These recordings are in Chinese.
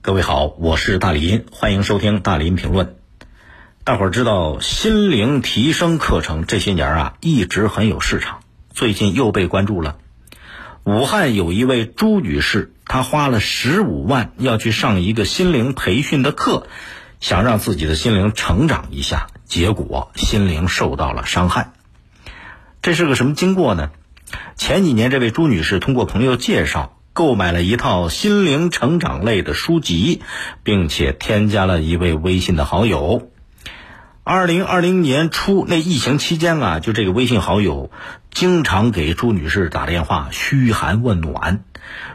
各位好，我是大林，欢迎收听大林评论。大伙儿知道心灵提升课程这些年啊一直很有市场，最近又被关注了。武汉有一位朱女士，她花了十五万要去上一个心灵培训的课，想让自己的心灵成长一下，结果心灵受到了伤害。这是个什么经过呢？前几年，这位朱女士通过朋友介绍。购买了一套心灵成长类的书籍，并且添加了一位微信的好友。二零二零年初那疫情期间啊，就这个微信好友经常给朱女士打电话嘘寒问暖，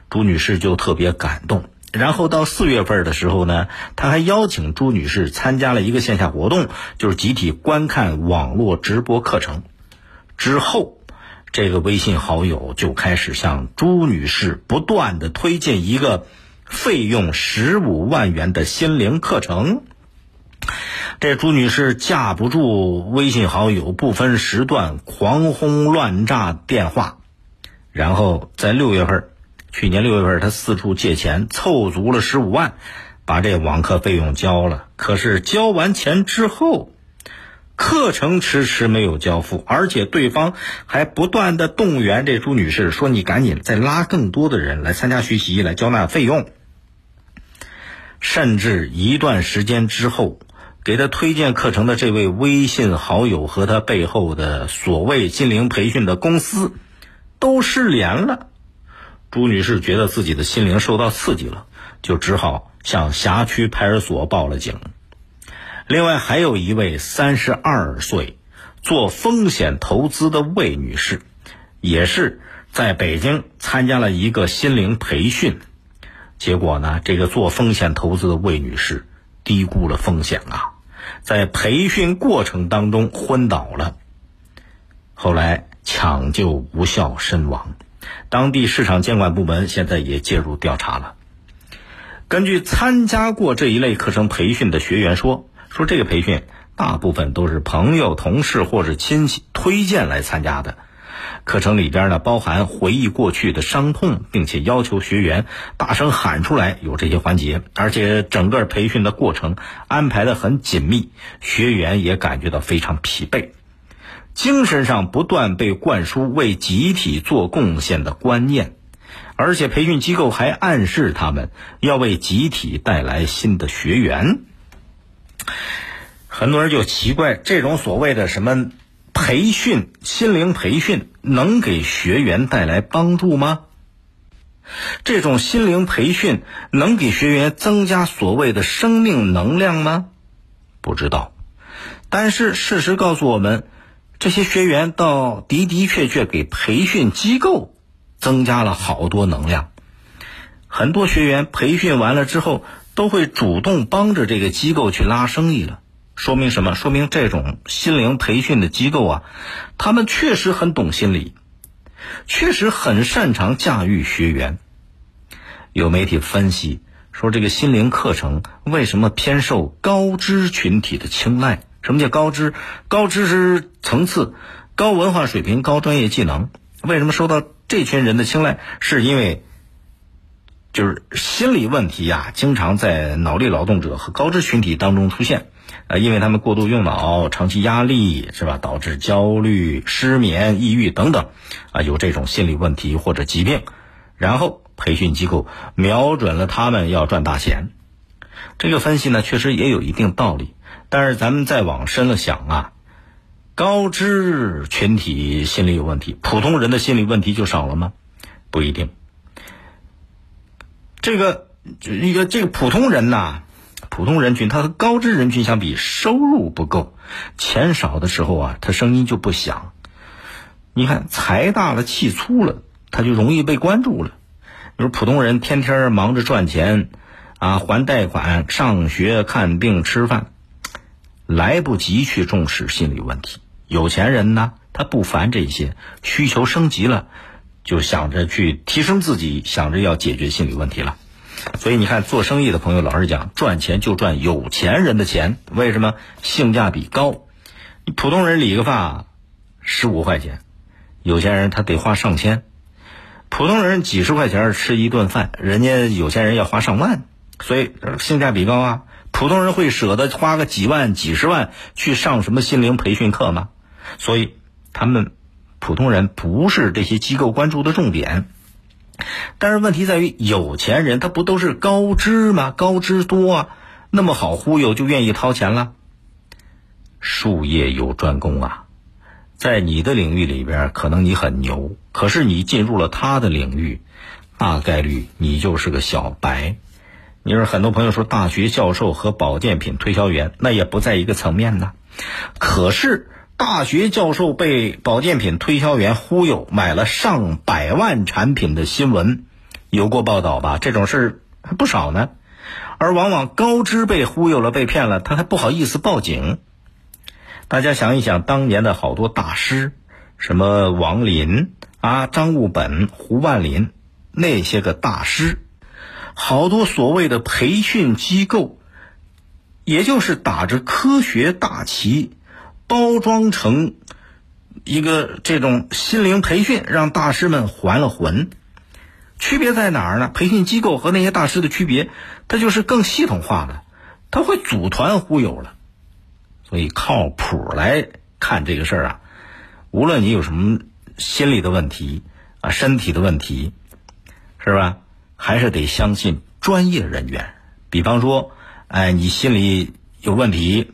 朱女士就特别感动。然后到四月份的时候呢，他还邀请朱女士参加了一个线下活动，就是集体观看网络直播课程。之后。这个微信好友就开始向朱女士不断的推荐一个费用十五万元的心灵课程。这朱女士架不住微信好友不分时段狂轰乱炸电话，然后在六月份，去年六月份，她四处借钱凑足了十五万，把这网课费用交了。可是交完钱之后。课程迟迟没有交付，而且对方还不断的动员这朱女士说：“你赶紧再拉更多的人来参加学习，来交纳费用。”甚至一段时间之后，给他推荐课程的这位微信好友和他背后的所谓心灵培训的公司都失联了。朱女士觉得自己的心灵受到刺激了，就只好向辖区派出所报了警。另外还有一位三十二岁做风险投资的魏女士，也是在北京参加了一个心灵培训，结果呢，这个做风险投资的魏女士低估了风险啊，在培训过程当中昏倒了，后来抢救无效身亡，当地市场监管部门现在也介入调查了。根据参加过这一类课程培训的学员说。说这个培训大部分都是朋友、同事或者亲戚推荐来参加的，课程里边呢包含回忆过去的伤痛，并且要求学员大声喊出来，有这些环节，而且整个培训的过程安排的很紧密，学员也感觉到非常疲惫，精神上不断被灌输为集体做贡献的观念，而且培训机构还暗示他们要为集体带来新的学员。很多人就奇怪，这种所谓的什么培训、心灵培训，能给学员带来帮助吗？这种心灵培训能给学员增加所谓的生命能量吗？不知道。但是事实告诉我们，这些学员倒的的确确给培训机构增加了好多能量。很多学员培训完了之后。都会主动帮着这个机构去拉生意了，说明什么？说明这种心灵培训的机构啊，他们确实很懂心理，确实很擅长驾驭学员。有媒体分析说，这个心灵课程为什么偏受高知群体的青睐？什么叫高知？高知识层次、高文化水平、高专业技能，为什么受到这群人的青睐？是因为。就是心理问题呀，经常在脑力劳动者和高知群体当中出现，呃，因为他们过度用脑、长期压力是吧，导致焦虑、失眠、抑郁等等，啊，有这种心理问题或者疾病，然后培训机构瞄准了他们要赚大钱，这个分析呢确实也有一定道理，但是咱们再往深了想啊，高知群体心理有问题，普通人的心理问题就少了吗？不一定。这个一个这个普通人呐，普通人群，他和高知人群相比，收入不够，钱少的时候啊，他声音就不响。你看，财大了，气粗了，他就容易被关注了。你说普通人天天忙着赚钱，啊，还贷款、上学、看病、吃饭，来不及去重视心理问题。有钱人呢，他不烦这些，需求升级了。就想着去提升自己，想着要解决心理问题了，所以你看，做生意的朋友老是讲，赚钱就赚有钱人的钱，为什么？性价比高。你普通人理个发十五块钱，有钱人他得花上千；普通人几十块钱吃一顿饭，人家有钱人要花上万。所以性价比高啊。普通人会舍得花个几万、几十万去上什么心灵培训课吗？所以他们普通人不是这些机构关注的重点。但是问题在于，有钱人他不都是高知吗？高知多啊，那么好忽悠就愿意掏钱了。术业有专攻啊，在你的领域里边，可能你很牛，可是你进入了他的领域，大概率你就是个小白。你说很多朋友说大学教授和保健品推销员那也不在一个层面呢，可是大学教授被保健品推销员忽悠买了上百万产品的新闻有过报道吧？这种事还不少呢。而往往高知被忽悠了、被骗了，他还不好意思报警。大家想一想，当年的好多大师，什么王林啊、张悟本、胡万林那些个大师。好多所谓的培训机构，也就是打着科学大旗，包装成一个这种心灵培训，让大师们还了魂。区别在哪儿呢？培训机构和那些大师的区别，它就是更系统化的，他会组团忽悠了。所以靠谱来看这个事儿啊，无论你有什么心理的问题啊，身体的问题，是吧？还是得相信专业人员，比方说，哎，你心里有问题，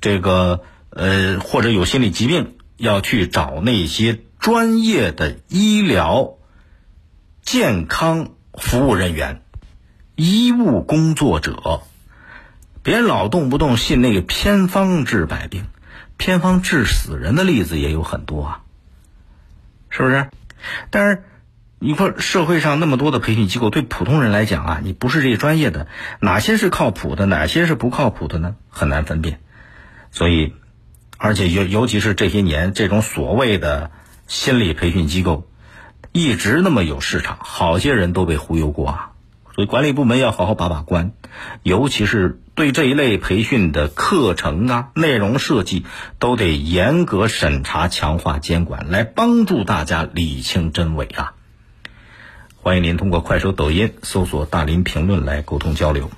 这个呃，或者有心理疾病，要去找那些专业的医疗、健康服务人员、医务工作者，别老动不动信那个偏方治百病，偏方治死人的例子也有很多啊，是不是？但是。你说社会上那么多的培训机构，对普通人来讲啊，你不是这专业的，哪些是靠谱的，哪些是不靠谱的呢？很难分辨。所以，而且尤尤其是这些年，这种所谓的心理培训机构，一直那么有市场，好些人都被忽悠过啊。所以管理部门要好好把把关，尤其是对这一类培训的课程啊、内容设计，都得严格审查、强化监管，来帮助大家理清真伪啊。欢迎您通过快手、抖音搜索“大林评论”来沟通交流。